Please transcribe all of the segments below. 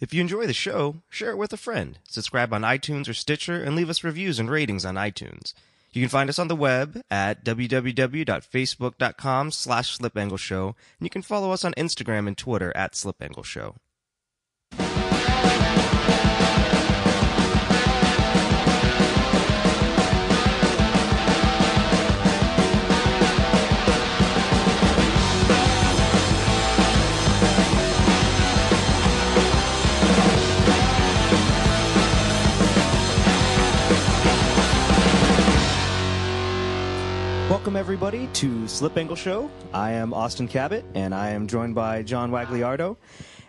If you enjoy the show, share it with a friend. Subscribe on iTunes or Stitcher and leave us reviews and ratings on iTunes. You can find us on the web at www.facebook.com slash slipangleshow, and you can follow us on Instagram and Twitter at slipangleshow. Welcome everybody to Slip Angle Show. I am Austin Cabot, and I am joined by John Wagliardo.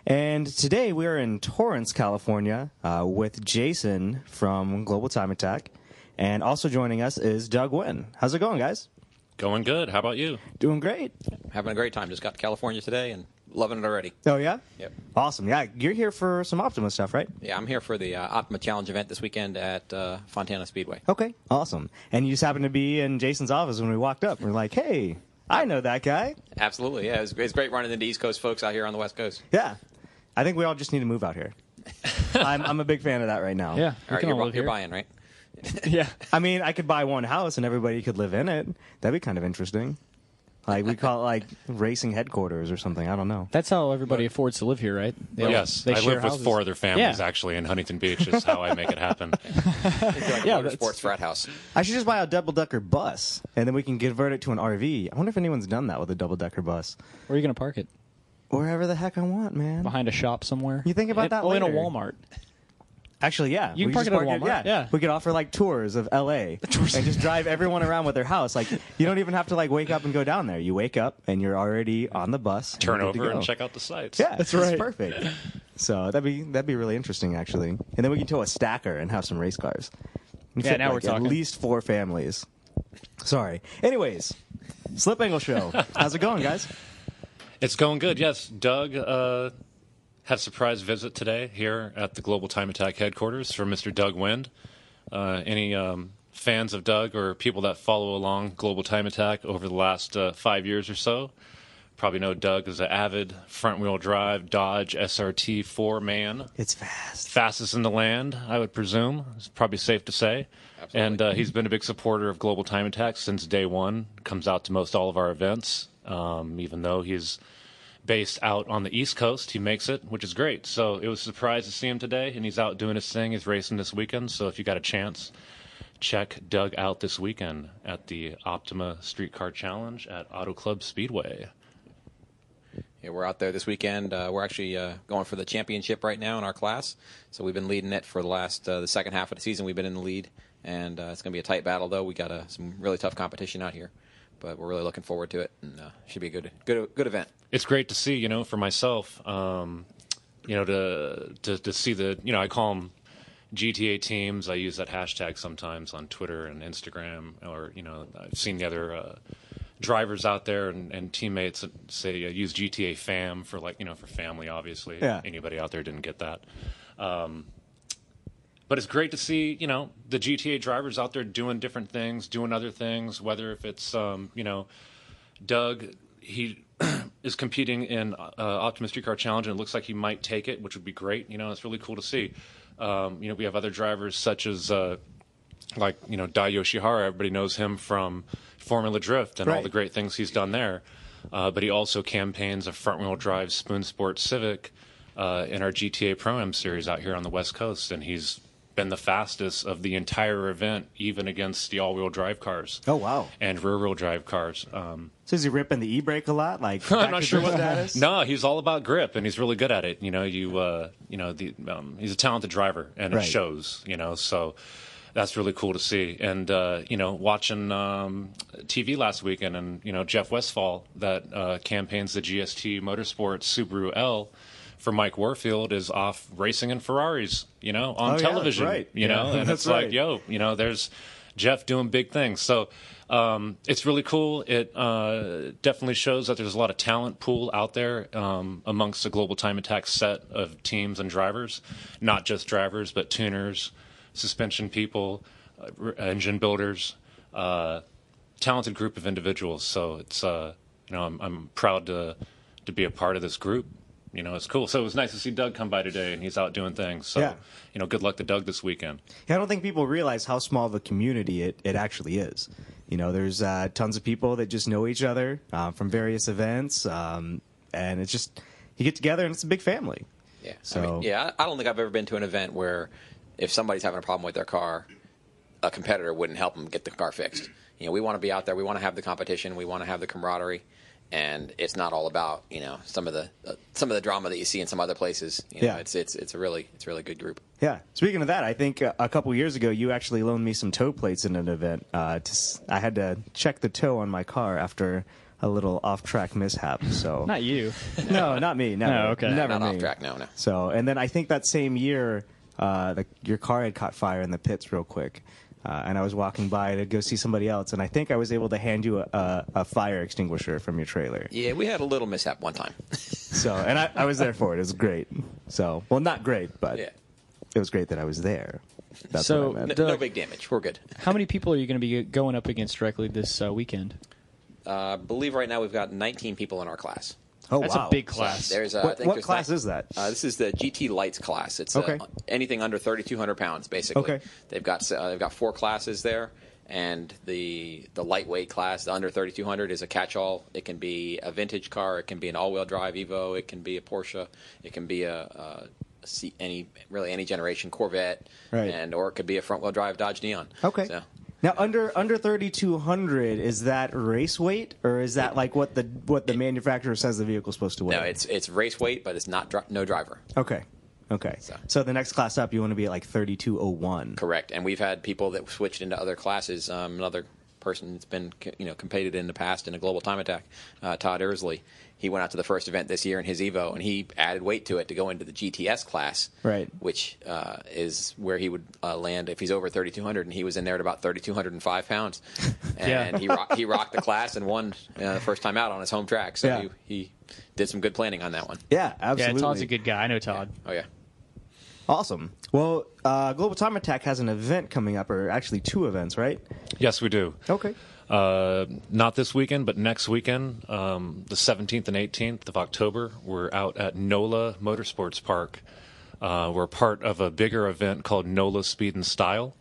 And today we are in Torrance, California, uh, with Jason from Global Time Attack, and also joining us is Doug Wind. How's it going, guys? Going good. How about you? Doing great. Having a great time. Just got to California today and loving it already. Oh yeah. Yep. Awesome. Yeah, you're here for some Optima stuff, right? Yeah, I'm here for the uh, Optima Challenge event this weekend at uh, Fontana Speedway. Okay. Awesome. And you just happened to be in Jason's office when we walked up. We're like, hey, I know that guy. Absolutely. Yeah, it's, it's great running into East Coast folks out here on the West Coast. Yeah. I think we all just need to move out here. I'm, I'm a big fan of that right now. Yeah. All right, you're, all bu- live you're buying, right? Yeah. I mean, I could buy one house and everybody could live in it. That'd be kind of interesting. Like we call it like racing headquarters or something. I don't know. That's how everybody affords to live here, right? They all- yes, they I share live with houses. four other families Yeah. actually in Huntington Beach. Is how I make it happen. Like Yeah, Motorsports that's- frat house. I should just buy a double decker bus and then we can convert it to an RV. I wonder if anyone's done that with a double decker bus. Where are you going to park it? Wherever the heck I want, man. Behind a shop somewhere? You think about In- that Oh, in a later. Walmart. Actually, yeah. You We can just park it at Walmart, Yeah. yeah. we could offer like tours of LA tours. and just drive everyone around with their house. Like you don't even have to like wake up and go down there. You wake up and you're already on the bus. Turn you're good to over and check out the sites. Yeah, That's right. perfect. So that'd be that'd be really interesting actually. And then we can tow a stacker and have some race cars. We Yeah, fit, now we're talking. At least four families. Sorry. Anyways, Slip Angle Show. How's it going, guys? It's going good. Yes, Doug uh, had a surprise visit today here at the Global Time Attack headquarters from Mr. Doug Wind. Uh, any um, fans of Doug or people that follow along Global Time Attack over the last uh, five years or so probably know Doug is an avid front-wheel drive Dodge SRT four man. It's fast. fastest in the land, I would presume. It's probably safe to say. Absolutely. And uh, he's been a big supporter of Global Time Attack since day one. Comes out to most all of our events, um, even though he's based out on the East Coast. He makes it, which is great. So it was a surprise to see him today, and he's out doing his thing. He's racing this weekend. So if you got a chance, check Doug out this weekend at the Optima Streetcar Challenge at Auto Club Speedway. Yeah, we're out there this weekend. Uh, we're actually uh, going for the championship right now in our class. So we've been leading it for the last uh, the second half of the season. We've been in the lead, and uh, it's going to be a tight battle. Though we got uh, some really tough competition out here, but we're really looking forward to it, and uh, should be a good good good event. it's great to see, you know, for myself, um, you know, to, to to see the, you know, I call them GTA teams. I use that hashtag sometimes on Twitter and Instagram, or you know, I've seen the other uh, drivers out there and, and teammates say uh, use GTA fam for like, you know, for family. Obviously, Yeah. anybody out there didn't get that. Um, but it's great to see you know the GTA drivers out there doing different things, doing other things. Whether if it's um, you know Doug, he is competing in uh, Optima's Streetcar Challenge, and it looks like he might take it, which would be great. You know, it's really cool to see. Um, you know, we have other drivers such as uh, like you know Dai Yoshihara. Everybody knows him from Formula Drift and all the great things he's done there. Uh, but he also campaigns a front-wheel drive Spoon Sport Civic uh, in our GTA Pro Am series out here on the West Coast, and he's been the fastest of the entire event, even against the all-wheel drive cars Oh wow. and rear-wheel drive cars. Um, So is he ripping the e brake a lot? Like I'm not sure what that is. No, he's all about grip, and he's really good at it. You know, you uh, you know the um, he's a talented driver, and Right. it shows. You know, so that's really cool to see. And uh, you know, watching um, TV last weekend, and you know Jeff Westfall that uh, campaigns the GST Motorsports Subaru L. For Mike Warfield is off racing in Ferraris, you know, on Oh, yeah, television, right. you Yeah, know, and it's like, yo, you know, there's Jeff doing big things. So um, it's really cool. It uh, definitely shows that there's a lot of talent pool out there um, amongst the Global Time Attack set of teams and drivers, not just drivers, but tuners, suspension people, uh, engine builders, uh, talented group of individuals. So it's uh, you know I'm, I'm proud to to be a part of this group you know, it's cool. So it was nice to see Doug come by today, and he's out doing things. So Yeah. you know, good luck to Doug this weekend. Yeah, I don't think people realize how small of a community it, it actually is. You know, there's uh, tons of people that just know each other uh, from various events, um, and it's just you get together and it's a big family. Yeah. So- I mean, yeah, I I don't think I've ever been to an event where if somebody's having a problem with their car, a competitor wouldn't help them get the car fixed. You know, we want to be out there. We want to have the competition. We want to have the camaraderie, and it's not all about you know some of the uh, some of the drama that you see in some other places. You know, Yeah. it's it's it's a really it's a really good group. Yeah. Speaking of that, I think uh, a couple years ago you actually loaned me some toe plates in an event. Uh, to, s- I had to check the toe on my car after a little off-track mishap. So Not you. no, not me. Never. No, okay. Never Not me. off track, no, no. So, and then I think that same year, uh, the, your car had caught fire in the pits real quick. Uh, and I was walking by to go see somebody else, and I think I was able to hand you a, a, a fire extinguisher from your trailer. Yeah, we had a little mishap one time. So, and I, I was there for it. It was great. So, well, not great, but yeah, it was great that I was there. That's So- what I no, meant. no Doug- big damage. We're good. How many people are you going to be going up against directly this uh, weekend? Uh, I believe right now we've got 19 people in our class. Oh, That's wow. a big class. There's uh, I What, think what there's class nine- is that? Uh, this is the GT Lights class. It's Okay. uh, anything under 3,200 pounds, basically. Okay. They've got uh, they've got four classes there, and the the lightweight class, the under 3,200, is a catch-all. It can be a vintage car, it can be an all-wheel drive Evo, it can be a Porsche, it can be a, a, a C, any really any generation Corvette, Right. and or it could be a front-wheel drive Dodge Neon. Okay. So, Now, under under thirty two hundred, is that race weight, or is that like what the what the manufacturer says the vehicle's supposed to weigh? no, it's it's race weight, but it's not dri- no driver. okay, okay. So- So the next class up, you want to be at like thirty two oh one. Correct, and we've had people that switched into other classes. Um, another person that's been you know competed in the past in a global time attack, uh, Todd Ersley. He went out to the first event this year in his Evo, and he added weight to it to go into the GTS class, Right. Which uh, is where he would uh, land if he's over 3,200, and he was in there at about 3,205 pounds, and Yeah. he rock, he rocked the class and won uh, the first time out on his home track. So Yeah. he, he did some good planning on that one. Yeah, absolutely. Yeah. Todd's a good guy. I know Todd. Oh yeah. Awesome. Well, uh, Global Time Attack has an event coming up, or actually two events, right? Yes, we do. Okay. Uh, not this weekend, but next weekend, um, the 17th and 18th of October, we're out at NOLA Motorsports Park. Uh, we're part of a bigger event called NOLA Speed and Style.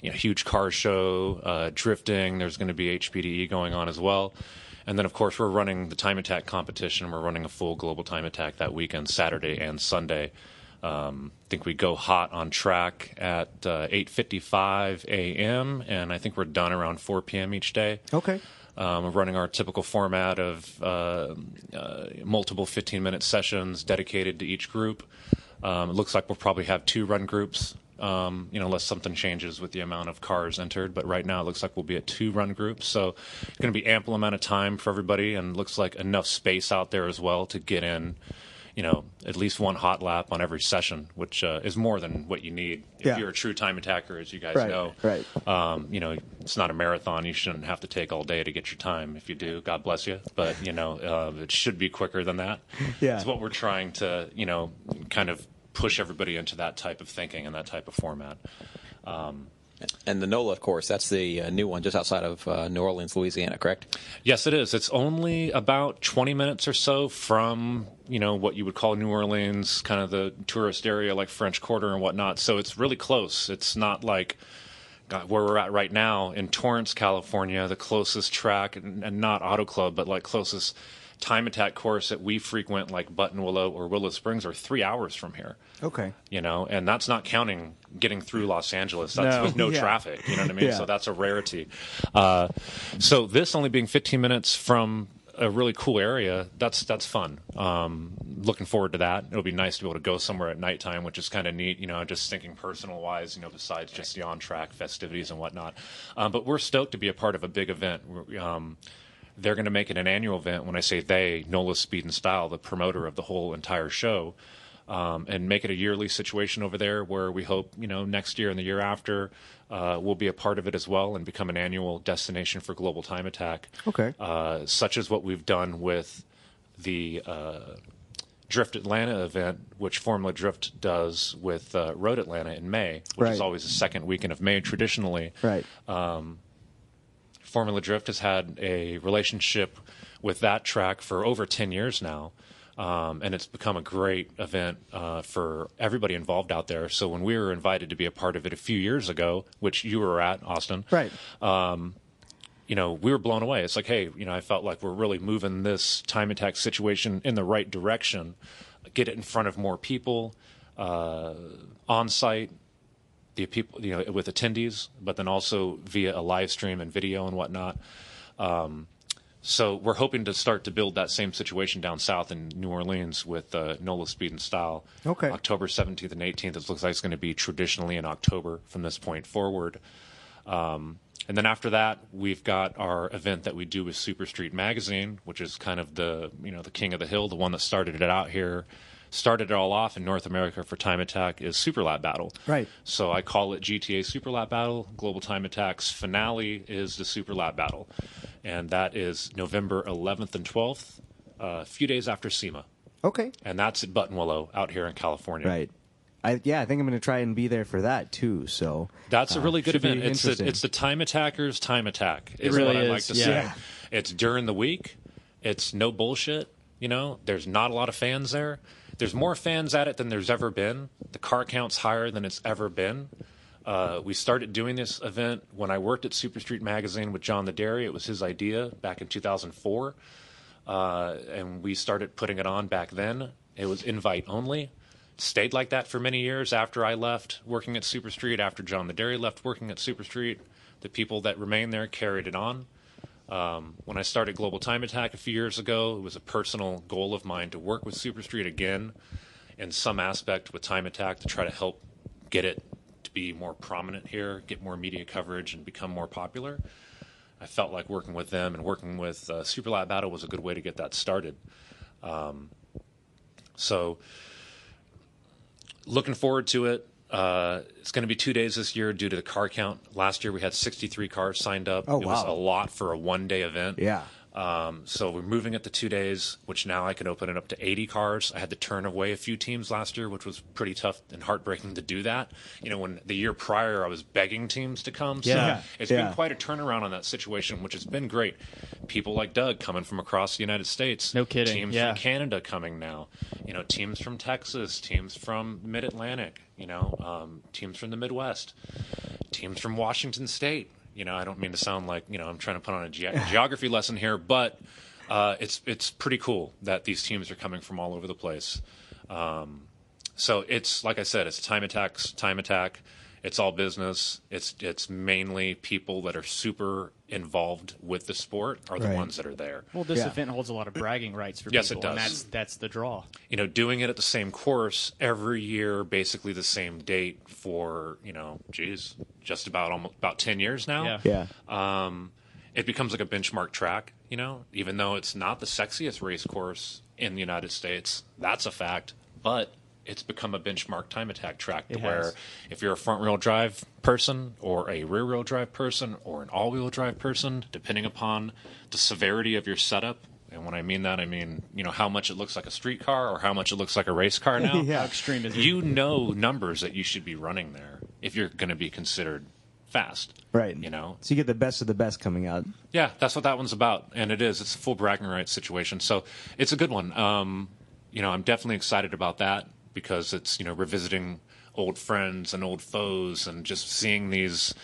You know, huge car show, uh, drifting. There's going to be HPDE going on as well. And then, of course, we're running the time attack competition. We're running a full global time attack that weekend, Saturday and Sunday. Um, I think we go hot on track at uh, 8:55 a.m. and I think we're done around 4 p.m. each day. Okay. Um, we're running our typical format of uh, uh, multiple 15-minute sessions dedicated to each group. Um, it looks like we'll probably have two run groups, um, you know, unless something changes with the amount of cars entered. But right now, it looks like we'll be at two run groups, so it's going to be ample amount of time for everybody, and looks like enough space out there as well to get in. You know, at least one hot lap on every session, which uh, is more than what you need if Yeah. you're a true time attacker, as you guys Right, know. right. Um, you know, it's not a marathon. You shouldn't have to take all day to get your time. If you do, God bless you. But you know, uh, it should be quicker than that. Yeah. it's what we're trying to, you know, kind of push everybody into that type of thinking and that type of format. And the NOLA, of course, that's the uh, new one just outside of uh, New Orleans, Louisiana, correct? Yes, it is. It's only about 20 minutes or so from, you know, what you would call New Orleans, kind of the tourist area like French Quarter and whatnot. So it's really close. It's not like God, where we're at right now in Torrance, California, the closest track, and, and not Auto Club, but like closest time attack course that we frequent, like Buttonwillow or Willow Springs, are three hours from here Okay. you know, and that's not counting getting through Los Angeles. That's No. with no Yeah. traffic. You know what I mean? Yeah. So that's a rarity. Uh, so this only being 15 minutes from a really cool area, that's that's fun. Um, looking forward to that. It'll be nice to be able to go somewhere at nighttime, which is kind of neat. You know, just thinking personal wise. You know, besides just the on track festivities and whatnot. Um, but we're stoked to be a part of a big event. Um, they're going to make it an annual event. When I say they, NOLA Speed and Style, the promoter of the whole entire show, um, and make it a yearly situation over there where we hope, you know, next year and the year after, uh, we'll be a part of it as well and become an annual destination for global time attack. Okay. Uh, such as what we've done with the uh, Drift Atlanta event, which Formula Drift does with uh, Road Atlanta in May, which Right. is always the second weekend of May traditionally. Right. Formula Drift has had a relationship with that track for over 10 years now. Um, and it's become a great event uh, for everybody involved out there. So when we were invited to be a part of it a few years ago, which you were at, Austin, Right. you know, we were blown away. It's like, hey, you know, I felt like we're really moving this time attack situation in the right direction, get it in front of more people, uh, on site, the people, you know, with attendees, but then also via a live stream and video and whatnot. Um, so we're hoping to start to build that same situation down south in New Orleans with uh, NOLA Speed and Style. Okay. October 17th and 18th. It looks like it's going to be traditionally in October from this point forward. Um, and then after that, we've got our event that we do with Super Street Magazine, which is kind of the you know the king of the hill, the one that started it out here, started it all off in North America for Time Attack is Super Lap Battle. Right. So I call it GTA Super Lap Battle. Global Time Attack's finale is the Super Lap Battle, and that is November 11th and 12th, uh, a few days after SEMA, Okay. and that's at Buttonwillow out here in California. Right. I, yeah, I think I'm going to try and be there for that too. So That's a uh, really good event. It's the, it's the time attackers time attack. Is really what I is, like to yeah. say. Yeah. It's during the week. It's no bullshit. You know, there's not a lot of fans there. There's more fans at it than there's ever been. The car count's higher than it's ever been. Uh, we started doing this event when I worked at Super Street Magazine with John Naderi. It was his idea back in 2004, uh, and we started putting it on back then. It was invite only. Stayed like that for many years after I left working at Super Street. After John Naderi left working at Super Street, the people that remained there carried it on. Um, when I started Global Time Attack a few years ago, it was a personal goal of mine to work with Super Street again in some aspect with Time Attack to try to help get it to be more prominent here, get more media coverage, and become more popular. I felt like working with them and working with uh, Super Lap Battle was a good way to get that started. Um, so, looking forward to it. Uh, it's going to be two days this year due to the car count. Last year we had 63 cars signed up. Oh, it was a lot for a one day event. yeah. Um, so we're moving it to two days, which now I can open it up to 80 cars. I had to turn away a few teams last year, which was pretty tough and heartbreaking to do that. You know, when the year prior I was begging teams to come. So Yeah. it's Yeah. been quite a turnaround on that situation, which has been great. People like Doug coming from across the United States. No kidding, Teams yeah. from Canada coming now. You know, teams from Texas, teams from Mid Atlantic. You know, um, teams from the Midwest, teams from Washington State. You know, I don't mean to sound like you know I'm trying to put on a ge- geography lesson here, but uh, it's it's pretty cool that these teams are coming from all over the place. Um, so it's like I said, it's time attacks, time attack. It's all business. It's it's mainly people that are super involved with the sport are the Right. ones that are there. Well, this Yeah. event holds a lot of bragging rights for Yes, it people, and does. that's that's the draw. you know, doing it at the same course every year, basically the same date for you know, geez, just about almost about ten years now. Yeah. Yeah. Um, it becomes like a benchmark track. You know, even though it's not the sexiest race course in the United States, that's a fact. But it's become a benchmark time attack track to It where has. if you're a front wheel drive person or a rear wheel drive person or an all wheel drive person, depending upon the severity of your setup. And when I mean that, I mean, you know, how much it looks like a street car or how much it looks like a race car now. Yeah. How extreme is it? You know numbers that you should be running there if you're going to be considered fast. Right. You know? So you get the best of the best coming out. Yeah, that's what that one's about, and it is. It's a full bragging rights situation, so it's a good one. Um, you know, I'm definitely excited about that because it's you know revisiting old friends and old foes, and just seeing these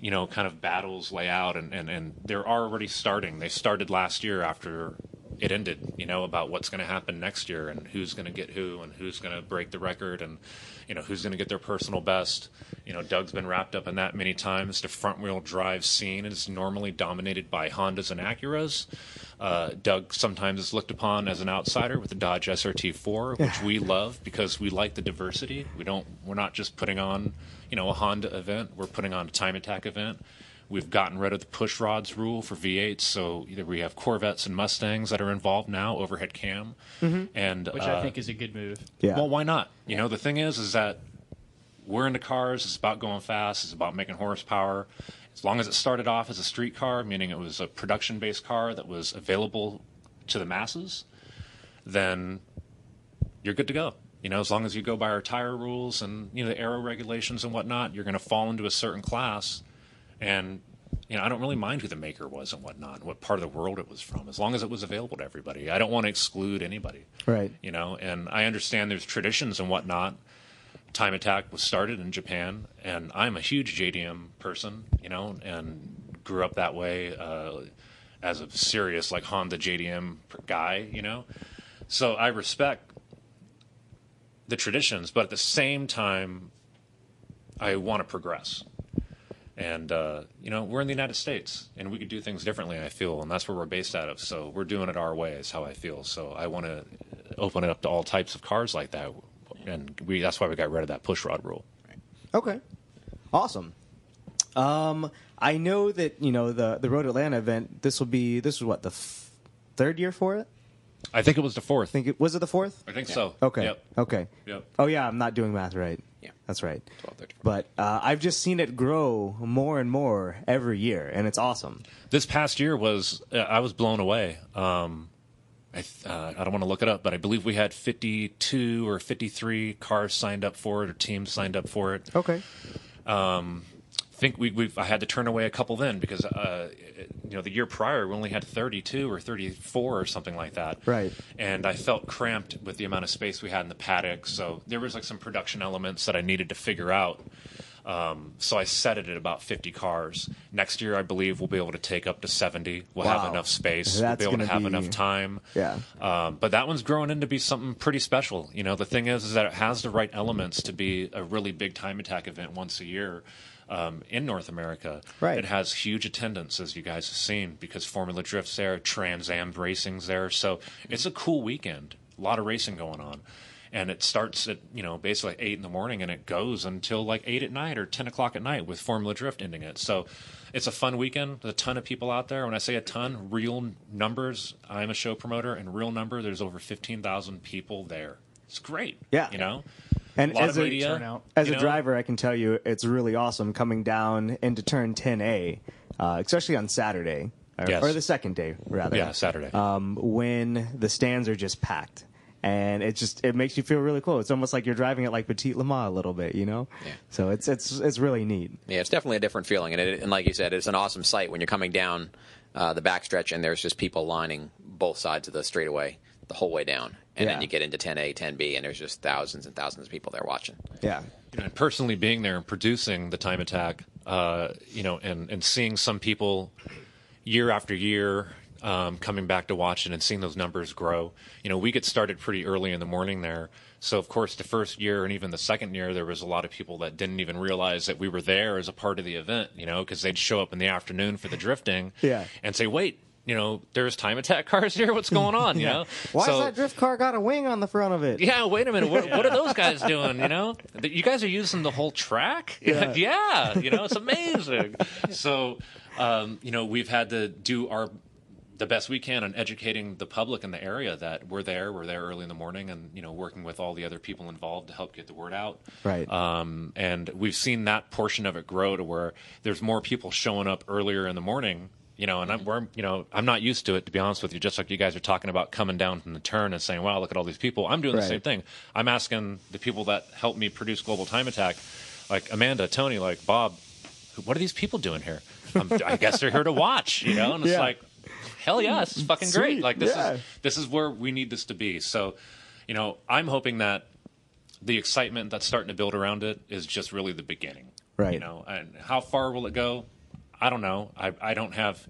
you know kind of battles lay out, and and, and they're already starting. They started last year after it ended. You know about what's going to happen next year, and who's going to get who, and who's going to break the record, and you know who's going to get their personal best. You know, Doug's been wrapped up in that many times. The front wheel drive scene is normally dominated by Hondas and Acuras. Uh, Doug sometimes is looked upon as an outsider with the Dodge SRT4, which we love because we like the diversity. We don't. We're not just putting on, you know, a Honda event. We're putting on a time attack event. We've gotten rid of the push rods rule for V8s, so either we have Corvettes and Mustangs that are involved now, overhead cam, and which uh, I think is a good move. Yeah. well, why not? You know, the thing is, is that we're into cars. It's about going fast. It's about making horsepower. As long as it started off as a street car, meaning it was a production-based car that was available to the masses, then you're good to go. You know, as long as you go by our tire rules and you know the aero regulations and whatnot, you're going to fall into a certain class, and you know, I don't really mind who the maker was and whatnot, what part of the world it was from, as long as it was available to everybody. I don't want to exclude anybody. Right. You know, and I understand there's traditions and whatnot. Time Attack was started in Japan, and I'm a huge JDM person, you know, and grew up that way uh, as a serious like Honda JDM guy, you know. So I respect the traditions, but at the same time, I want to progress. And uh, you know, we're in the United States, and we could do things differently. I feel, and that's where we're based out of. So we're doing it our way. Is how I feel. So I want to open it up to all types of cars like that, and we that's why we got rid of that push rod rule. Okay. Awesome. Um, I know that you know the the Road Atlanta event. This will be this is what the f- third year for it. I think it was the fourth. Think it was it the fourth. I think so. Okay. Yep. Okay. Yep. Oh yeah, I'm not doing math right. That's right. 12, 13. But uh, I've just seen it grow more and more every year, and it's awesome. This past year was uh, I was blown away. Um, I, uh, I don't want to look it up, but I believe we had 52 or 53 cars signed up for it or teams signed up for it. Okay. Think we we I had to turn away a couple then because uh, you know the year prior we only had 32 or 34 or something like that. Right. And I felt cramped with the amount of space we had in the paddock, so there was like some production elements that I needed to figure out. Um, so I set it at about 50 cars. Next year, I believe we'll be able to take up to 70. We'll Wow. have enough space. That's we'll be able to have be- enough time. Yeah. Um, but that one's growing into be something pretty special. You know, the thing is, is that it has the right elements to be a really big time attack event once a year um, in North America. Right. It has huge attendance, as you guys have seen, because Formula Drift's there, Trans Am Racing's there. So it's a cool weekend. A lot of racing going on. And it starts at, you know, basically 8 in the morning and it goes until like 8 at night or 10 o'clock at night with Formula Drift ending it. So it's a fun weekend. There's a ton of people out there. When I say a ton, real numbers, I'm a show promoter, and real number, there's over 15,000 people there. It's great. Yeah. You know? And lot as of a, media, turnout. as a know? driver, I can tell you it's really awesome coming down into turn 10A, uh, especially on Saturday, or, Yes. or the second day rather. Yeah, Saturday. Um, when the stands are just packed. And it just it makes you feel really cool. It's almost like you're driving it like Petit Le Mans a little bit, you know. Yeah. So it's it's it's really neat. Yeah, it's definitely a different feeling, and, it, and like you said, it's an awesome sight when you're coming down uh, the backstretch and there's just people lining both sides of the straightaway the whole way down, and Yeah. then you get into 10A, 10B, and there's just thousands and thousands of people there watching. Yeah. you know, and personally being there and producing the time attack, uh, you know, and, and seeing some people year after year um, coming back to watch it and seeing those numbers grow. You know, we get started pretty early in the morning there. So, of course, the first year and even the second year, there was a lot of people that didn't even realize that we were there as a part of the event, you know, because they'd show up in the afternoon for the drifting Yeah. and say, wait, you know, there's time attack cars here. What's going on? You know, Why So- has that drift car got a wing on the front of it? yeah, wait a minute. What, what are those guys doing? You know, you guys are using the whole track. Yeah. yeah you know, it's amazing. So, um, you know, we've had to do our the best we can on educating the public in the area that we're there. We're there early in the morning, and you know, working with all the other people involved to help get the word out. Right. Um, and we've seen that portion of it grow to where there's more people showing up earlier in the morning. You know, and I'm, we're, you know, I'm not used to it to be honest with you. Just like you guys are talking about coming down from the turn and saying, "Wow, look at all these people." I'm doing Right. the same thing. I'm asking the people that helped me produce Global Time Attack, like Amanda, Tony, like Bob, what are these people doing here? Um, I guess they're here to watch, you know. And it's Yeah. like, hell yeah, this is fucking Sweet, great. Like this yeah. is this is where we need this to be. So, you know, I'm hoping that the excitement that's starting to build around it is just really the beginning. Right. You know, and how far will it go? I don't know. I I don't have,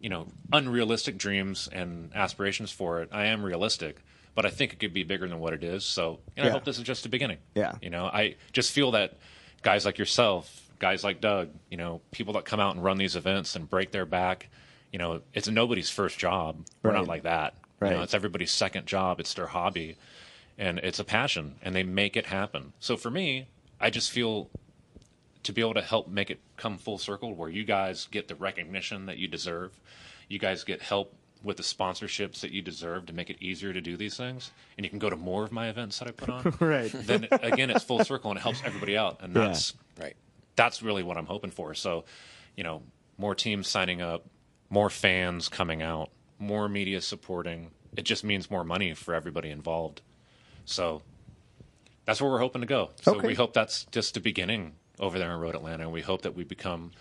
you know, unrealistic dreams and aspirations for it. I am realistic, but I think it could be bigger than what it is. So, you know, Yeah. I hope this is just the beginning. Yeah. You know, I just feel that guys like yourself, guys like Doug, you know, people that come out and run these events and break their back, you know, it's nobody's first job. We're not like that. You Right. know, it's everybody's second job. It's their hobby, and it's a passion, and they make it happen. So for me, I just feel to be able to help make it come full circle, where you guys get the recognition that you deserve, you guys get help with the sponsorships that you deserve to make it easier to do these things, and you can go to more of my events that I put on. Right. Then again, it's full circle and it helps everybody out, and Yeah. that's Right. that's really what I'm hoping for. So, you know, more teams signing up, more fans coming out, more media supporting. It just means more money for everybody involved. So that's where we're hoping to go. So Okay. we hope that's just the beginning over there in Road Atlanta, and we hope that we become,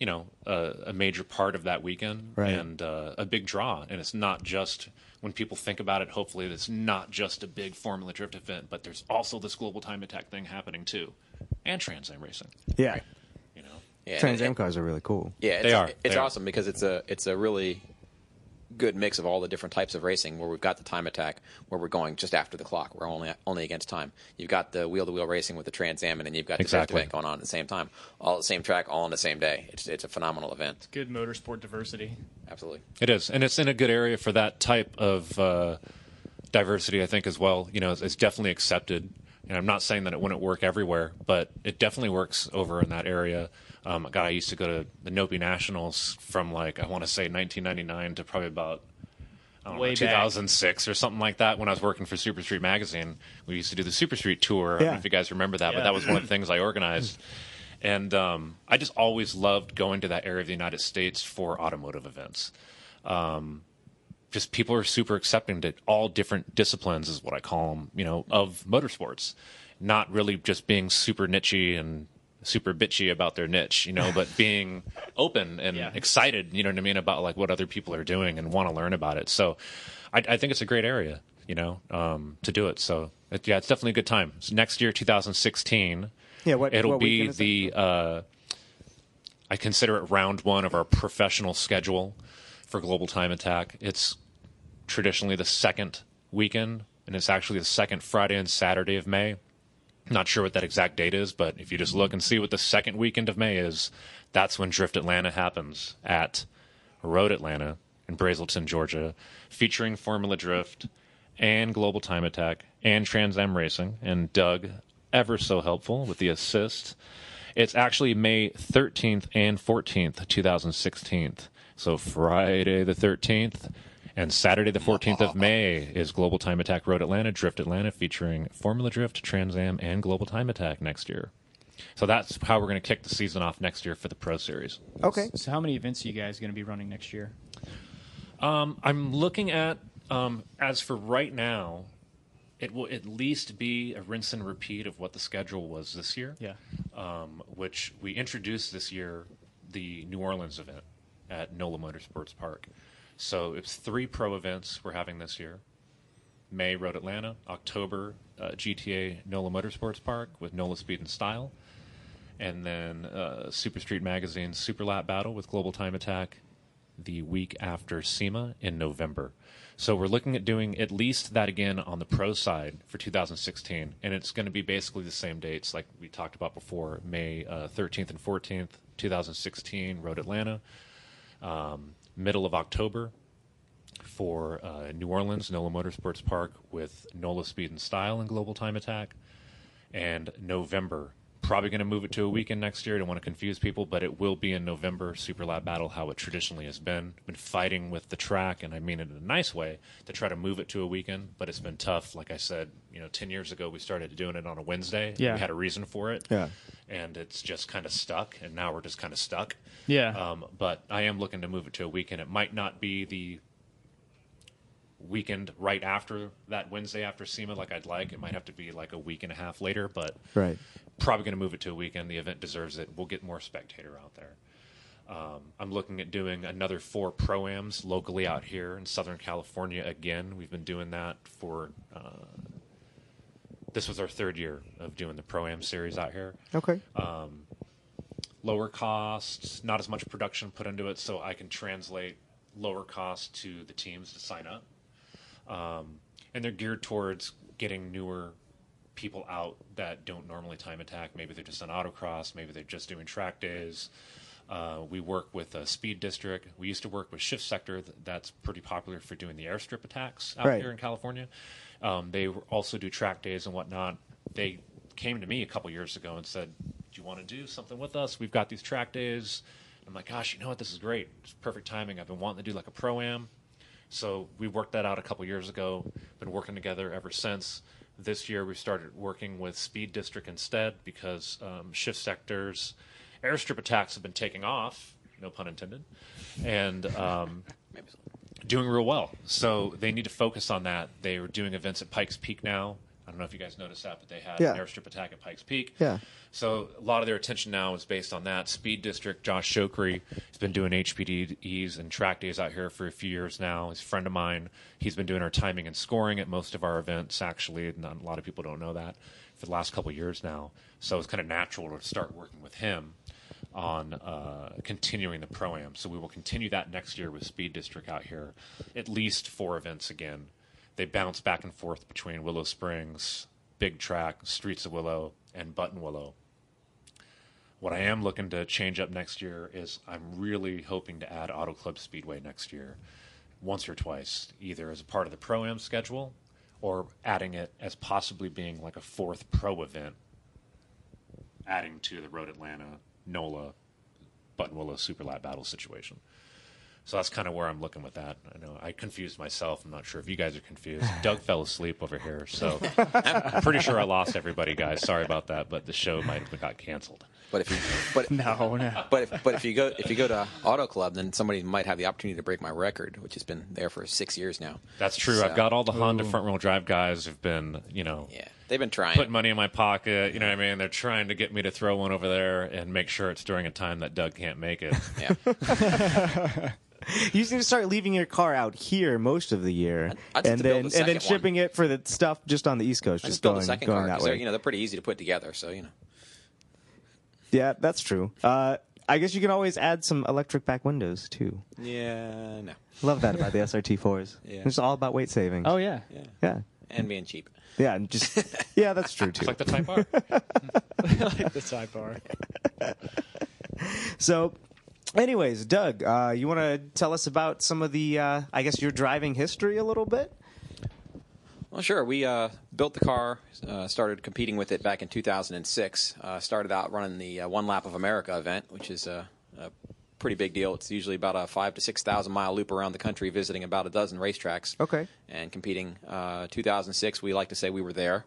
you know a, a major part of that weekend Right. and uh, a big draw. And it's not just when people think about it. Hopefully, it's not just a big Formula Drift event, but there's also this global time attack thing happening too, and Trans Am racing. Yeah. You know, Yeah, Trans Am cars are really cool. Yeah, it's, They are. It's They are. awesome because it's a it's a really good mix of all the different types of racing. Where we've got the time attack, where we're going just after the clock. We're only only against time. You've got the wheel to wheel racing with the Trans Am, and then you've got the Exactly. drift event going on at the same time, all at the same track, all on the same day. It's it's a phenomenal event. it's Good motorsport diversity. Absolutely. It is, and it's in a good area for that type of uh, diversity. I think as well. You know, it's, it's definitely accepted. And I'm not saying that it wouldn't work everywhere, but it definitely works over in that area. Um, God, I used to go to the Nopi Nationals from like I want to say 1999 to probably about I don't know, Way back. 2006 or something like that when I was working for Super Street Magazine. We used to do the Super Street tour. I don't know Yeah. if you guys remember that, but that was one of the things I organized. And um, I just always loved going to that area of the United States for automotive events. Um, just people are super accepting to all different disciplines, is what I call them, you know, of motorsports. Not really just being super nichey and super bitchy about their niche, you know, but being open and Yeah. excited, you know what I mean, about like what other people are doing and want to learn about it. So I, I think it's a great area, you know, um, to do it. So it, yeah, it's definitely a good time. So next year, 2016, Yeah, what- it'll what be weekend is that? the uh, I consider it round one of our professional schedule for Global Time Attack. It's traditionally the second weekend, and it's actually the second Friday and Saturday of May. Not sure what that exact date is, but if you just look and see what the second weekend of May is, that's when Drift Atlanta happens at Road Atlanta in Braselton, Georgia, featuring Formula Drift and Global Time Attack and Trans Am Racing, and Doug, ever so helpful with the assist. It's actually May 13th and 14th, 2016. So Friday the 13th and Saturday the 14th of May is Global Time Attack Road Atlanta, Drift Atlanta, featuring Formula Drift, Trans Am, and Global Time Attack next year. So that's how we're going to kick the season off next year for the Pro Series. Okay. So how many events are you guys going to be running next year? I'm looking at, um, as for right now, it will at least be a rinse and repeat of what the schedule was this year. Yeah. um, which we introduced this year, the New Orleans event at NOLA Motorsports Park. So it's three pro events we're having this year. May Road Atlanta, October uh, GTA NOLA Motorsports Park with NOLA Speed and Style, and then uh, Super Street Magazine's Super Lap Battle with Global Time Attack the week after SEMA in November. So we're looking at doing at least that again on the pro side for 2016, and it's going to be basically the same dates like we talked about before: May uh, 13th and 14th, 2016, Road Atlanta. Um, middle of October for uh, New Orleans, NOLA Motorsports Park with NOLA Speed and Style and Global Time Attack. And November, probably going to move it to a weekend next year. I don't want to confuse people, but it will be in November, Super Lap Battle, how it traditionally has been. Been fighting with the track, and I mean it in a nice way, to try to move it to a weekend, but it's been tough. Like I said, you know, 10 years ago, we started doing it on a Wednesday. Yeah. We had a reason for it. Yeah. And it's just kind of stuck, and now we're just kind of stuck. Yeah. Um, but I am looking to move it to a weekend. It might not be the weekend right after that Wednesday after SEMA like I'd like. It might have to be like a week and a half later, but Right. Probably going to move it to a weekend. The event deserves it. We'll get more spectator out there. Um, I'm looking at doing another four proams locally out here in Southern California again. We've been doing that for. Uh, this was our third year of doing the pro am series out here Okay. lower costs, not as much production put into it, so I can translate lower cost to the teams to sign up. Um, and they're geared towards getting newer people out that don't normally time attack. Maybe they're just on autocross, maybe they're just doing track days. Uh, we work with a speed district. We used to work with Shift Sector. That's pretty popular for doing the airstrip attacks out Right. here in California. Um, they also do track days and whatnot. They came to me a couple years ago and said, "Do you want to do something with us? We've got these track days." I'm like, "Gosh, you know what? This is great. It's perfect timing. I've been wanting to do like a pro am." So we worked that out a couple years ago. Been working together ever since. This year we started working with Speed District instead because um, shift sectors, airstrip attacks have been taking off. No pun intended, and um, Maybe so. doing real well. So they need to focus on that. They are doing events at Pikes Peak now. I don't know if you guys noticed that, but they had Yeah. an airstrip attack at Pikes Peak. Yeah. So a lot of their attention now is based on that. Speed District, Josh Shokri has been doing HPDs and track days out here for a few years now. He's a friend of mine. He's been doing our timing and scoring at most of our events, actually. Not, a lot of people don't know that for the last couple of years now. So it's kind of natural to start working with him on uh, continuing the pro am. So we will continue that next year with Speed District out here, at least four events again. They bounce back and forth between Willow Springs, Big Track, Streets of Willow, and Buttonwillow. What I am looking to change up next year is I'm really hoping to add Auto Club Speedway next year, once or twice, either as a part of the pro am schedule or adding it as possibly being like a fourth pro event, adding to the Road Atlanta, NOLA, Buttonwillow Super Lap Battle situation. So that's kind of where I'm looking with that. I know I confused myself. I'm not sure if you guys are confused. Doug fell asleep over here, so I'm pretty sure I lost everybody, guys. Sorry about that, but the show might have got canceled. But if you but No, no. but if, but if you go if you go to Auto Club, then somebody might have the opportunity to break my record, which has been there for six years now. That's true. So- I've got all the Honda front wheel drive guys who've been, you know, Yeah, they've been trying. putting money in my pocket. You know what I mean? They're trying to get me to throw one over there and make sure it's during a time that Doug can't make it. yeah, You just need to start leaving your car out here most of the year, I'd have and then and then second one. shipping it for the stuff just on the East Coast, I just just built going a second going car that 'cause they're way. you know they're pretty easy to put together. So you know, Yeah, that's true. Uh, I guess you can always add some electric back windows too. yeah, no, Love that about the SRT4s. Yeah. It's all about weight savings. Oh yeah. yeah, yeah, and being cheap. yeah, and just yeah, that's true too. It's like the Type R. like the sidebar. So, anyways, Doug, uh, you want to tell us about some of the, uh, I guess, your driving history a little bit? Well, sure. We uh, built the car, uh, started competing with it back in 2006. Uh, started out running the uh, One Lap of America event, which is a, a pretty big deal. It's usually about a five to six thousand mile loop around the country, visiting about a dozen racetracks. Okay. And competing. Uh, 2006, we like to say we were there.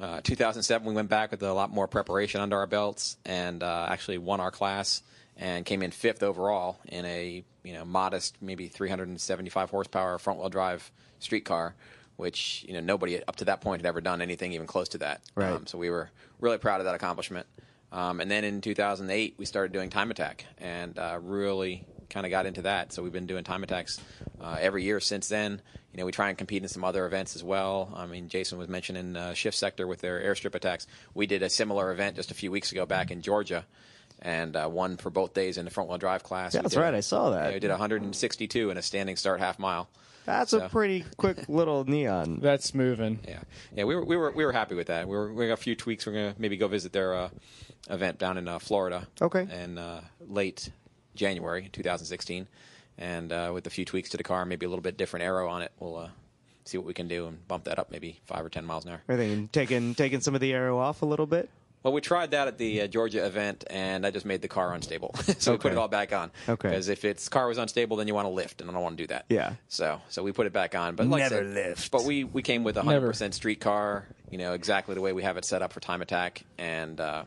Uh, 2007, we went back with a lot more preparation under our belts, and uh, actually won our class and came in fifth overall in a you know modest, maybe 375 horsepower front wheel drive street car which you know nobody up to that point had ever done anything even close to that. Right. Um, so we were really proud of that accomplishment. Um, and then in 2008, we started doing time attack and uh, really kind of got into that. So we've been doing time attacks uh, every year since then. You know, we try and compete in some other events as well. I mean, Jason was mentioning uh, Shift Sector with their airstrip attacks. We did a similar event just a few weeks ago back in Georgia. And uh, won for both days in the front wheel drive class. Yeah, that's did- right, I saw that. Yeah, we did 162 in a standing start half mile. That's a pretty quick little neon. That's moving. Yeah, yeah, we were we were we were happy with that. We were we got a few tweaks. We're gonna maybe go visit their uh, event down in uh, Florida. Okay. In uh, late January 2016, and uh, with a few tweaks to the car, maybe a little bit different aero on it, we'll uh, see what we can do and bump that up maybe five or ten miles an hour. Are they taking taking some of the aero off a little bit? Well, we tried that at the uh, Georgia event, and I just made the car unstable, so we put it all back on. Okay. Because if its car was unstable, then you want to lift, and I don't want to do that. Yeah. So, so we put it back on, but like Never said, lift. But we we came with a hundred percent street car, you know, exactly the way we have it set up for time attack, and. Uh,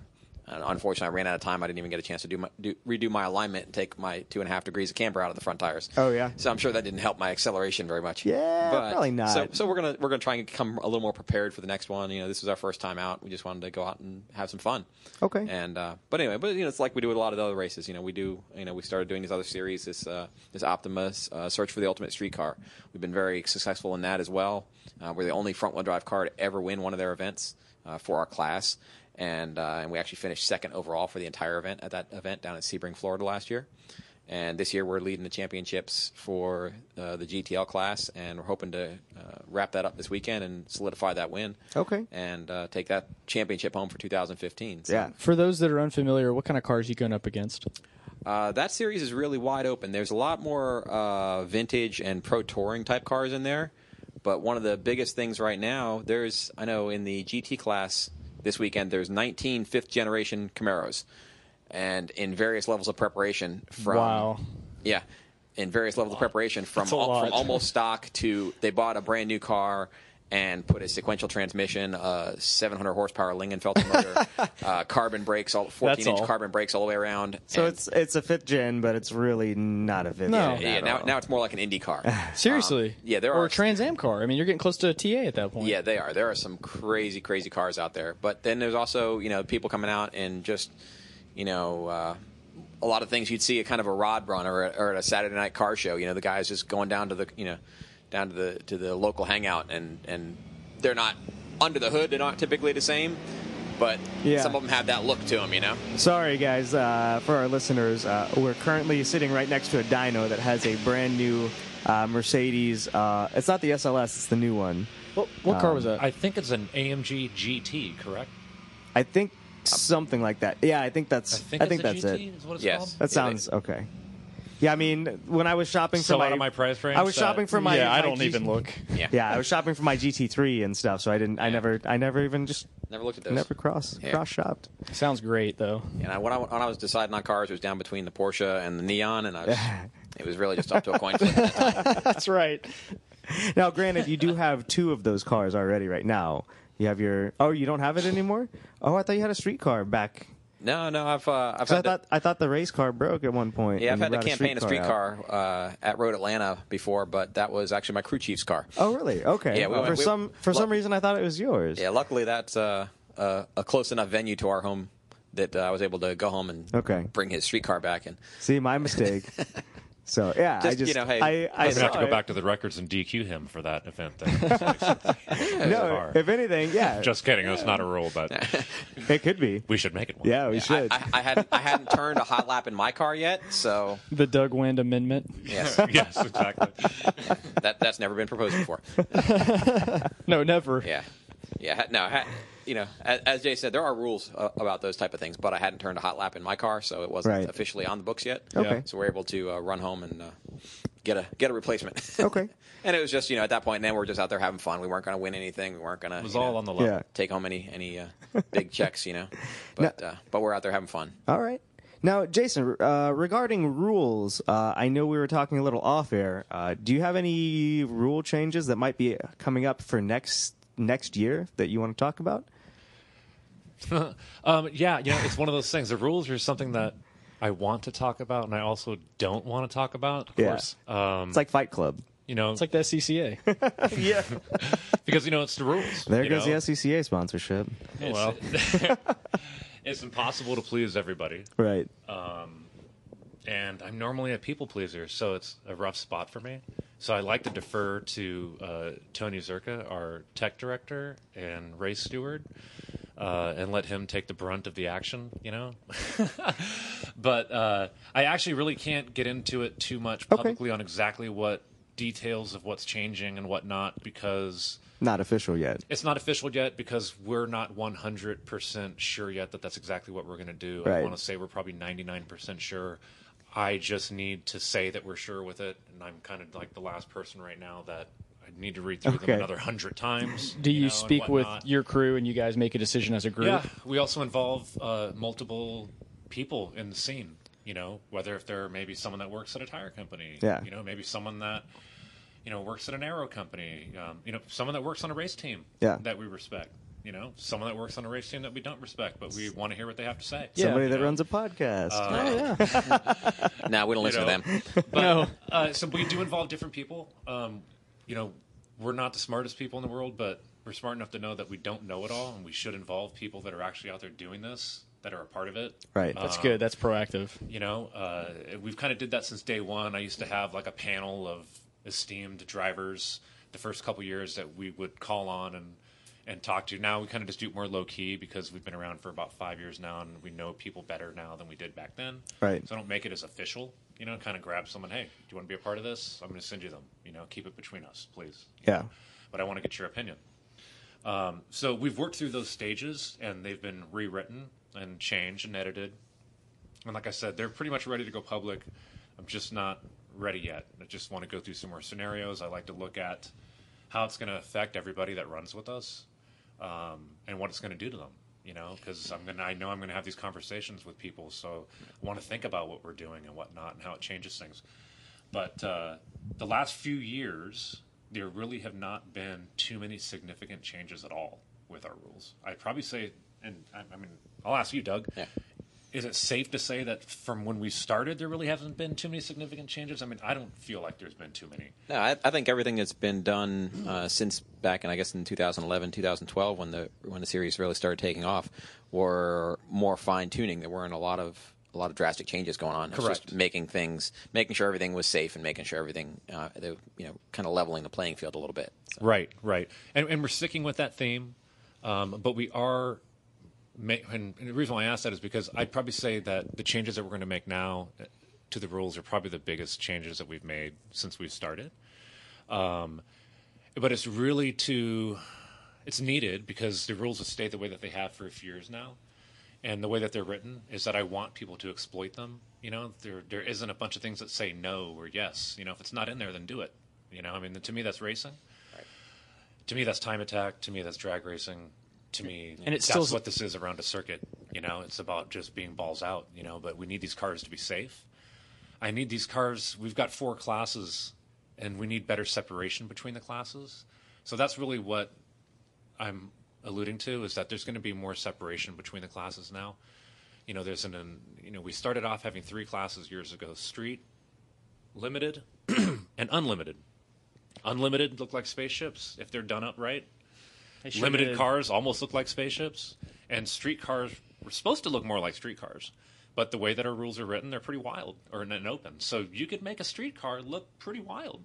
and unfortunately, I ran out of time. I didn't even get a chance to do, my, do redo my alignment and take my two and a half degrees of camber out of the front tires. Oh, yeah? So I'm sure that didn't help my acceleration very much. Yeah, but, probably not. So, so we're gonna we're gonna try and come a little more prepared for the next one. You know, this was our first time out. We just wanted to go out and have some fun. Okay. And uh, but anyway, but you know, it's like we do with a lot of the other races. You know, we do. You know, we started doing these other series. This uh, this Optima's uh, Search for the Ultimate Streetcar. We've been very successful in that as well. Uh, we're the only front wheel drive car to ever win one of their events uh, for our class. And, uh, and we actually finished second overall for the entire event at that event down in Sebring, Florida last year. And this year we're leading the championships for uh, the GTL class, and we're hoping to uh, wrap that up this weekend and solidify that win. Okay. And uh, take that championship home for 2015. So, Yeah. For those that are unfamiliar, what kind of cars are you going up against? uh, that series is really wide open. There's a lot more uh, vintage and pro touring type cars in there, but one of the biggest things right now, there's I know in the GT class this weekend, there's 19 fifth generation Camaros, and in various levels of preparation from Wow. yeah, in various levels of preparation from from almost stock to they bought a brand new car and put a sequential transmission, uh, 700 horsepower Lingenfelter motor, uh, carbon brakes, all 14 inch all. carbon brakes all the way around. So it's it's a fifth gen, but it's really not a fifth No. gen. yeah, now, all. now it's more like an Indy car. Seriously. Um, yeah, there or are- a Trans Am car. I mean, you're getting close to a TA at that point. Yeah, they are. There are some crazy, crazy cars out there. But then there's also, you know, people coming out and just, you know, uh, a lot of things you'd see at kind of a rod run or, or at a Saturday night car show. You know, the guys just going down to the, you know, down to the to the local hangout, and and they're not under the hood. They're not typically the same, but Yeah. some of them have that look to them. You know. Sorry, guys, uh, for our listeners, uh, we're currently sitting right next to a dyno that has a brand new uh, Mercedes. Uh, it's not the SLS; it's the new one. What, what car was Um, that? I think it's an AMG GT, correct? I think something like that. Yeah, I think that's. I think, I think it's that's a GT it. Is what it's Yes. called. That Yeah, sounds okay. Yeah, I mean, when I was shopping So for my, out of my price range, I was that- shopping for my. yeah, I my don't G- even look. Yeah. Yeah, I was shopping for my GT3 and stuff, so I didn't. I Yeah. never. I never even just Never looked at those. never cross Yeah. cross shopped. Sounds great, though. And I, when, I, when I was deciding on cars, it was down between the Porsche and the Neon, and I was, it was really just up to a coin flip. that. That's right. Now, granted, you do have two of those cars already right now. You have your. Oh, you don't have it anymore. Oh, I thought you had a street car back. No, no, I've uh, I've I had the- thought I thought the race car broke at one point. Yeah, I've had you the brought campaign a street car, streetcar uh, at Road Atlanta before, but that was actually my crew chief's car. Oh, really? Okay. Yeah, we for we- some for some reason, I thought it was yours. Yeah, luckily that's uh, uh, a close enough venue to our home that uh, I was able to go home and Okay. bring his street car back. And See, my mistake. so yeah, I Just, just you know, hey, I, I I'm gonna have to go it. back to the records and DQ him for that event. Then. No, if anything, yeah, Just kidding. It's not a rule, but it could be. we should make it one. Yeah, we I, should. I, I hadn't I hadn't turned a hot lap in my car yet, so The Doug Wind Amendment. yes, yes, exactly. that that's never been proposed before. No, never. Yeah, yeah. No, ha- you know, as, as Jay said, there are rules uh, about those type of things, but I hadn't turned a hot lap in my car, so it wasn't Right. officially on the books yet. Okay. So we're able to uh, run home and uh, get a get a replacement. Okay. and it was just you know at that point, then we're just out there having fun. We weren't going to win anything. We weren't going to. It was all on the level. Yeah. take home any any uh, big checks, you know. But uh, but we're out there having fun. All right. Now, Jason, uh, regarding rules, uh, I know we were talking a little off air. Uh, do you have any rule changes that might be coming up for next next year that you want to talk about? Um, yeah, you know, it's one of those things. The rules are something that I want to talk about, and I also don't want to talk about. Of Yeah. course, um, It's like Fight Club. you know, It's like the SCCA. yeah. because you know it's the rules. There you goes know? the SCCA sponsorship. Well, it's impossible to please everybody, Right. and I'm normally a people pleaser, so it's a rough spot for me. So I like to defer to uh, Tony Zerka, our tech director and race steward, uh, and let him take the brunt of the action. You know, but uh, I actually really can't get into it too much publicly on exactly what details of what's changing and whatnot because Not official yet. it's not official yet because we're not 100% sure yet that that's exactly what we're going to do. I want to say we're probably 99% sure. I just need to say that we're sure with it, and I'm kind of like the last person right now that need to read through Okay. them another hundred times. Do you, know, speak with your crew and you guys make a decision as a group? Yeah, we also involve uh, multiple people in the scene. You know, whether if they're maybe someone that works at a tire company. Yeah. You know, maybe someone that you know works at an aero company. Um, you know, someone that works on a race team. Yeah. That we respect. You know, someone that works on a race team that we don't respect, but we want to hear what they have to say. Yeah. Somebody that know? runs a podcast. Oh, yeah. Now we don't You listen know? to them. But, No. Uh, so we do involve different people. Um, you know, we're not the smartest people in the world, but we're smart enough to know that we don't know it all, and we should involve people that are actually out there doing this, that are a part of it. Right. That's Uh, good. That's proactive. You know, uh, we've kind of did that since day one. I used to have like a panel of esteemed drivers the first couple years that we would call on and and talk to. Now we kind of just do it more low key because we've been around for about five years now, and we know people better now than we did back then. Right. So I don't make it as official. You know, kind of grab someone. Hey, do you want to be a part of this? I'm going to send you them. You know, keep it between us, please. Yeah. But I want to get your opinion. Um, so we've worked through those stages, and they've been rewritten and changed and edited. And like I said, they're pretty much ready to go public. I'm just not ready yet. I just want to go through some more scenarios. I like to look at how it's going to affect everybody that runs with us, um, and what it's going to do to them. You know, because I'm gonna, I know I'm to have these conversations with people, so I want to think about what we're doing and whatnot, and how it changes things. But uh, the last few years, there really have not been too many significant changes at all with our rules. I'd probably say, and I, I mean, I'll ask you, Doug. Yeah. Is it safe to say that from when we started, there really hasn't been too many significant changes? I mean, I don't feel like there's been too many. No, I, I think everything that's been done uh, since back in I guess in 2011, 2012, when the when the series really started taking off, were more fine tuning. There weren't a lot of a lot of drastic changes going on. Correct. just making things, making sure everything was safe, and making sure everything, uh, they, you know, kind of leveling the playing field a little bit. So, Right, right, and and we're sticking with that theme, um, but we are. And, the reason why I ask that is because I'd probably say that the changes that we're going to make now uh, to the rules are probably the biggest changes that we've made since we've started. Um, but it's really to, it's needed because the rules have stayed the way that they have for a few years now, and the way that they're written is that I want people to exploit them. You know, there there isn't a bunch of things that say no or yes. You know, if it's not in there, then do it. You know, I mean, to me that's racing. To me, that's time attack. To me, that's drag racing. To me, And it's that's still- what this is around a circuit. You know, it's about just being balls out. You know, but we need these cars to be safe. I need these cars. We've got four classes, and we need better separation between the classes. So that's really what I'm alluding to is that there's going to be more separation between the classes now. You know, there's an, an you know, we started off having three classes years ago: street, limited, and unlimited. Unlimited look like spaceships if they're done up right. Sure Limited did. cars almost look like spaceships, and street cars were supposed to look more like street cars. But the way that our rules are written, they're pretty wild or and open. So you could make a street car look pretty wild.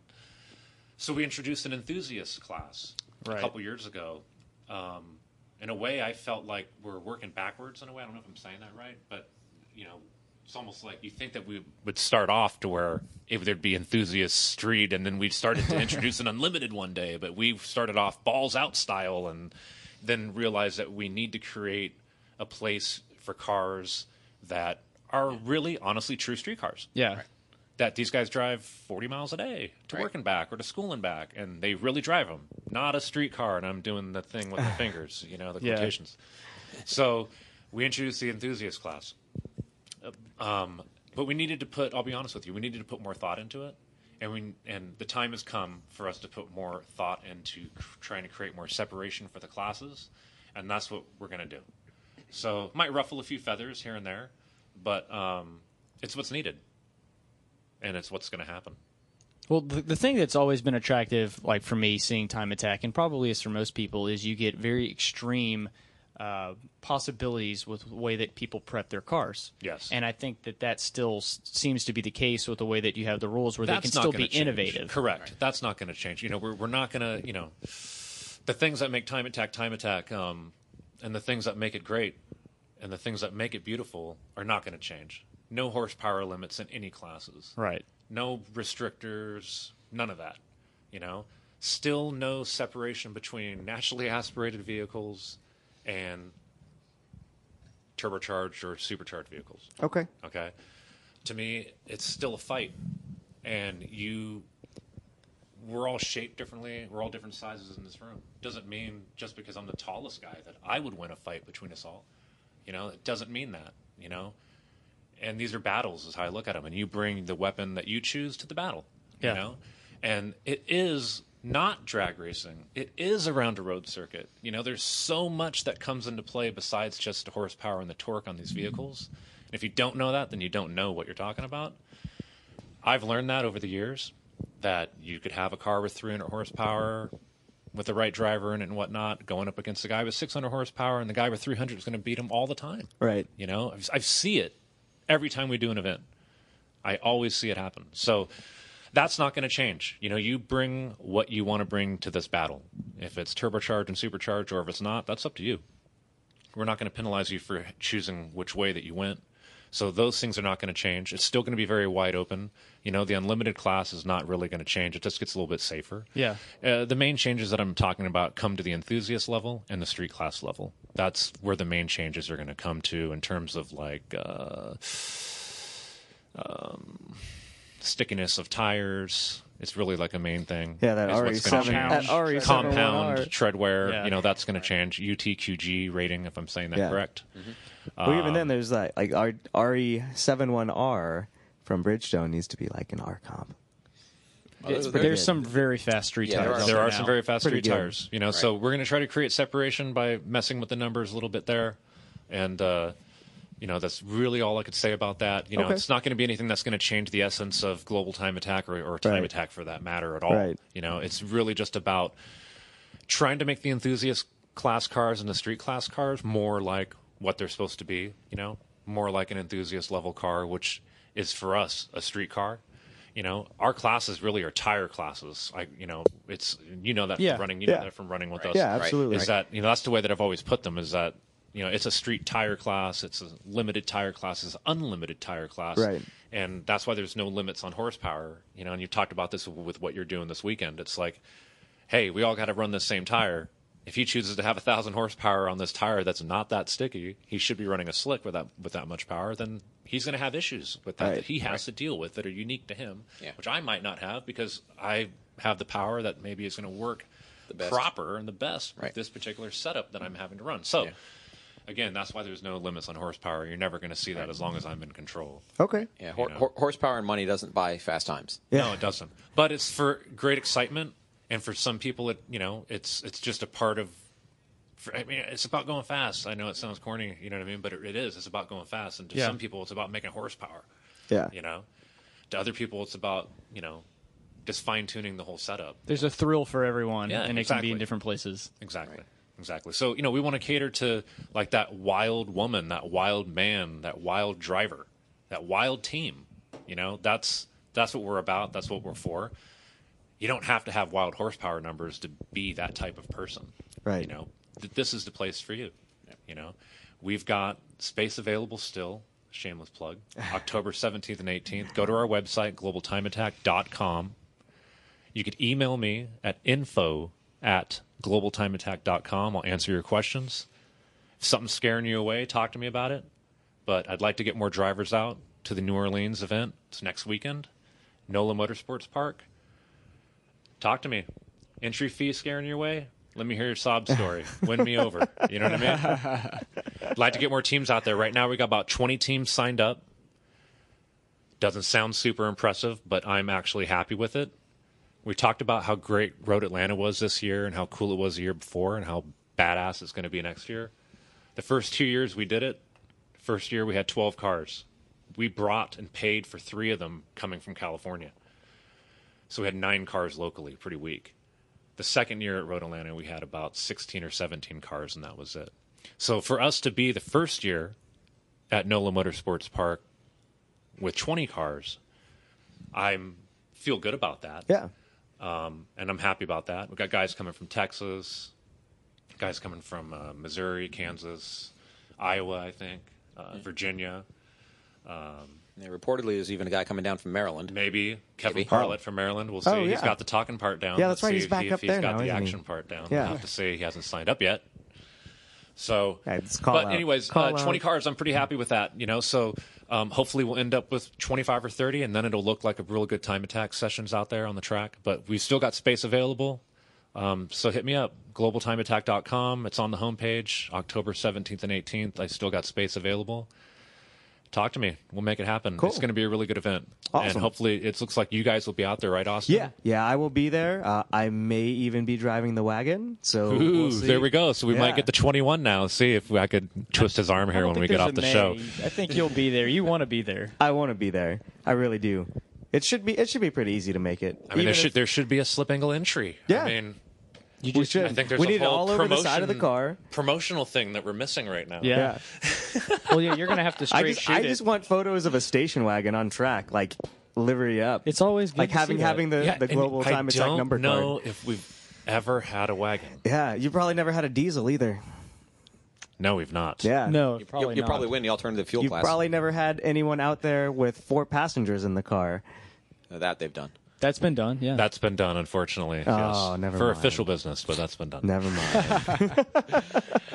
So we introduced an enthusiast class a couple years ago. Um, in a way, I felt like we're working backwards. In a way, I don't know if I'm saying that right, but you know, it's almost like you think that we would start off to where if there'd be enthusiast street, and then we started to introduce an unlimited one day. But we started off balls out style, and then realized that we need to create a place for cars that are really, honestly, true street cars Yeah. that these guys drive 40 miles a day to Right. work and back or to school and back, and they really drive them. Not a street car, and I'm doing the thing with my fingers, you know, the Yeah. quotations. So we introduced the enthusiast class. Um, but we needed to put, I'll be honest with you, we needed to put more thought into it. And, we, and the time has come for us to put more thought into trying to create more separation for the classes. And that's what we're going to do. So might ruffle a few feathers here and there, but um, it's what's needed. And it's what's going to happen. Well, the, the thing that's always been attractive, like for me, seeing Time Attack, and probably is for most people, is you get very extreme uh, possibilities with the way that people prep their cars. Yes. And I think that that still s- seems to be the case with the way that you have the rules, where they can still be change. innovative. Correct. That's not going to change. You know, we're, we're not going to, you know, the things that make time attack time attack, um, and the things that make it great, and the things that make it beautiful are not going to change. No horsepower limits in any classes. Right. No restrictors. None of that. You know, still no separation between naturally aspirated vehicles and turbocharged or supercharged vehicles. Okay. Okay. To me, it's still a fight, and you. We're all shaped differently. We're all different sizes in this room. Doesn't mean just because I'm the tallest guy that I would win a fight between us all. You know, it doesn't mean that. You know, and these are battles, is how I look at them. And you bring the weapon that you choose to the battle. Yeah. You know, and it is not drag racing. It is around a road circuit. You know, there's so much that comes into play besides just the horsepower and the torque on these vehicles. And if you don't know that, then you don't know what you're talking about. I've learned that over the years that you could have a car with 300 horsepower with the right driver in it and whatnot going up against a guy with 600 horsepower, and the guy with 300 is going to beat him all the time. Right. You know, I see it every time we do an event. I always see it happen. So that's not going to change. You know, you bring what you want to bring to this battle. If it's turbocharged and supercharged, or if it's not, that's up to you. We're not going to penalize you for choosing which way that you went. So those things are not going to change. It's still going to be very wide open. You know, the unlimited class is not really going to change. It just gets a little bit safer. Yeah. Uh, the main changes that I'm talking about come to the enthusiast level and the street class level. That's where the main changes are going to come to in terms of like uh, um, stickiness of tires. It's really like a main thing. Yeah, that is what's gonna RE7, change. that Compound. RE7 compound R. treadwear. Yeah. You know that's going to change. UTQG rating, if I'm saying that Yeah. correct. Well, even then, there's that like our RE71R from Bridgestone needs to be like an R comp. those are But good. there's some very fast street Yeah, there tires. are there are some very fast Pretty street good. tires, you know. So we're going to try to create separation by messing with the numbers a little bit there, and uh, you know that's really all I could say about that. You know, Okay. it's not going to be anything that's going to change the essence of global time attack or, or time Right. attack for that matter at all. Right. You know, it's really just about trying to make the enthusiast class cars and the street class cars more like what they're supposed to be. You know, more like an enthusiast level car, which is for us a street car. You know, our classes really are tire classes. I, you know, it's you know that Yeah. from running, you know Yeah. that from running with Right. us. Yeah, Right. absolutely. Is that you know that's the way that I've always put them. Is that you know it's a street tire class, it's a limited tire class, it's an unlimited tire class, Right. And that's why there's no limits on horsepower. You know, and you've talked about this with what you're doing this weekend. It's like, hey, we all got to run the same tire. If he chooses to have a thousand horsepower on this tire that's not that sticky, he should be running a slick with that with that much power. Then he's going to have issues with that Right. that he has to deal with that are unique to him, Yeah. which I might not have because I have the power that maybe is going to work The best. proper and the best Right. with this particular setup that I'm having to run. So. Yeah. Again, that's why there's no limits on horsepower. You're never going to see that as long as I'm in control. Okay. Yeah, hor- know. hor- horsepower and money doesn't buy fast times. Yeah. No, it doesn't. But it's for great excitement, and for some people, it you know, it's it's just a part of. For, I mean, it's about going fast. I know it sounds corny, you know what I mean, but it, it is. It's about going fast, and to Yeah. some people, it's about making horsepower. Yeah. You know, to other people, it's about you know, just fine tuning the whole setup. There's a thrill for everyone, Yeah, and it can be in different places. Exactly. Exactly. So, you know, we want to cater to like that wild woman, that wild man, that wild driver, that wild team. You know, that's that's what we're about. That's what we're for. You don't have to have wild horsepower numbers to be that type of person. Right. You know, th- this is the place for you. You know, we've got space available still. Shameless plug. October 17th and 18th. Go to our website, globaltimeattack.com. You could email me at info at globaltimeattack.com. I'll answer your questions. If something's scaring you away, talk to me about it. But I'd like to get more drivers out to the New Orleans event. It's next weekend. NOLA Motorsports Park. Talk to me. Entry fee scaring your way? Let me hear your sob story. Win me over. You know what I mean? I'd like to get more teams out there. Right now, we got about 20 teams signed up. Doesn't sound super impressive, but I'm actually happy with it. We talked about how great Road Atlanta was this year and how cool it was the year before and how badass it's going to be next year. The first two years we did it, first year we had 12 cars. We brought and paid for three of them coming from California. So we had nine cars locally, pretty weak. The second year at Road Atlanta, we had about 16 or 17 cars, and that was it. So for us to be the first year at NOLA Motorsports Park with 20 cars, I feel good about that Yeah. And I'm happy about that. We've got guys coming from Texas, guys coming from uh, Missouri, Kansas, Iowa, I think, uh, Virginia, Yeah, reportedly, there's even a guy coming down from Maryland. maybe Kevin Maybe. Parlett from Maryland. We'll see. Oh, He's yeah. got the talking part down. Yeah, that's Let's right. see He's if back he, up he's there got now, the isn't he? action part down. Yeah. We'll have to see. He hasn't signed up yet. So, Yeah, but out. anyways, uh, 20 cars. I'm pretty happy with that. You know, so um, hopefully we'll end up with 25 or 30, and then it'll look like a real good time attack sessions out there on the track. But we've still got space available. Um, so hit me up, globaltimeattack.com. It's on the homepage, October 17th and 18th. I still got space available. Talk to me. We'll make it happen. Cool. It's going to be a really good event. Awesome. And hopefully it looks like you guys will be out there, right, Austin? Yeah, yeah, I will be there. Uh, I may even be driving the wagon. So Ooh, we'll see. there we go. So we Yeah. might get the 21 now. See if I could twist his arm here when we get there's off a the show. I think you'll be there. You want to be there. I want to be there. I really do. It should be. It should be pretty easy to make it. I mean, there Even should there should be a slip angle entry. Yeah. I mean, You we just should. I think there's we a need it whole all over the side of the car. promotional thing that we're missing right now. yeah. Yeah. well, yeah, you're gonna have to I straight just, shoot I it. just want photos of a station wagon on track, like livery up. It's always good like to see having that. having the, Yeah, the and global time I attack don't number know card. if we've ever had a wagon. Yeah, you probably never had a diesel either. No, we've not. Yeah. no, You'll, probably you'll not. probably win the alternative fuel You class. probably never had anyone out there with four passengers in the car. that they've done. That's been done. Yeah. That's been done, unfortunately. Oh, yes. never For mind. official business, but that's been done. Never mind.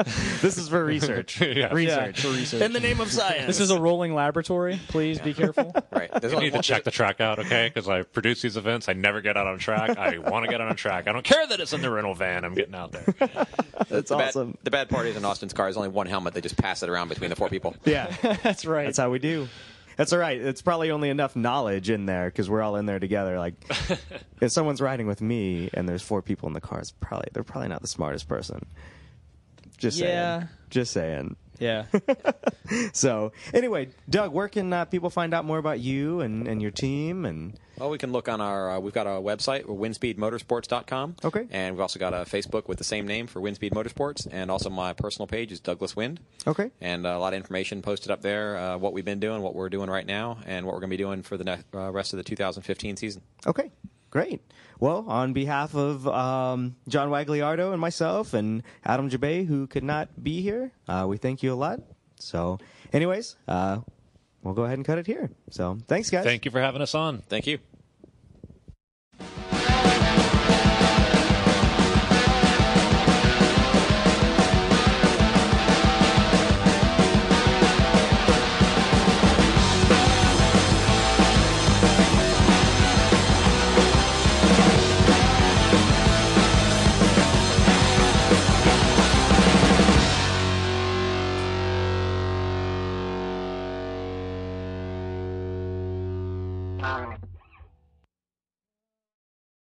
this is for research. Yeah. Research. for research. In the name of science. this is a rolling laboratory. Please be careful. Right. There's I only need to check the track out, okay? Because I produce these events. I never get out on track. I want to get on a track. I don't care that it's in the rental van. I'm getting out there. That's the bad, awesome. the bad part is in Austin's car is only one helmet. They just pass it around between the four people. Yeah, That's right. that's how we do. That's all right. It's probably only enough knowledge in there because we're all in there together. Like, if someone's riding with me and there's four people in the car, it's probably they're probably not the smartest person. Just Yeah. saying. Just saying. Yeah. So anyway, Doug, where can uh, people find out more about you and, and your team? And Well, we can look on our. Uh, we've got a website, windspeedmotorsports.com. Okay. And we've also got a Facebook with the same name for Windspeed Motorsports, and also my personal page is Douglas Wind. okay, And uh, a lot of information posted up there, uh, what we've been doing, what we're doing right now, and what we're going to be doing for the ne- uh, rest of the 2015 season. okay, great. Well, on behalf of um, John Wagliardo and myself and Adam Jabay, who could not be here, uh, we thank you a lot. So, anyways, uh, we'll go ahead and cut it here. So, thanks, guys. Thank you for having us on. Thank you.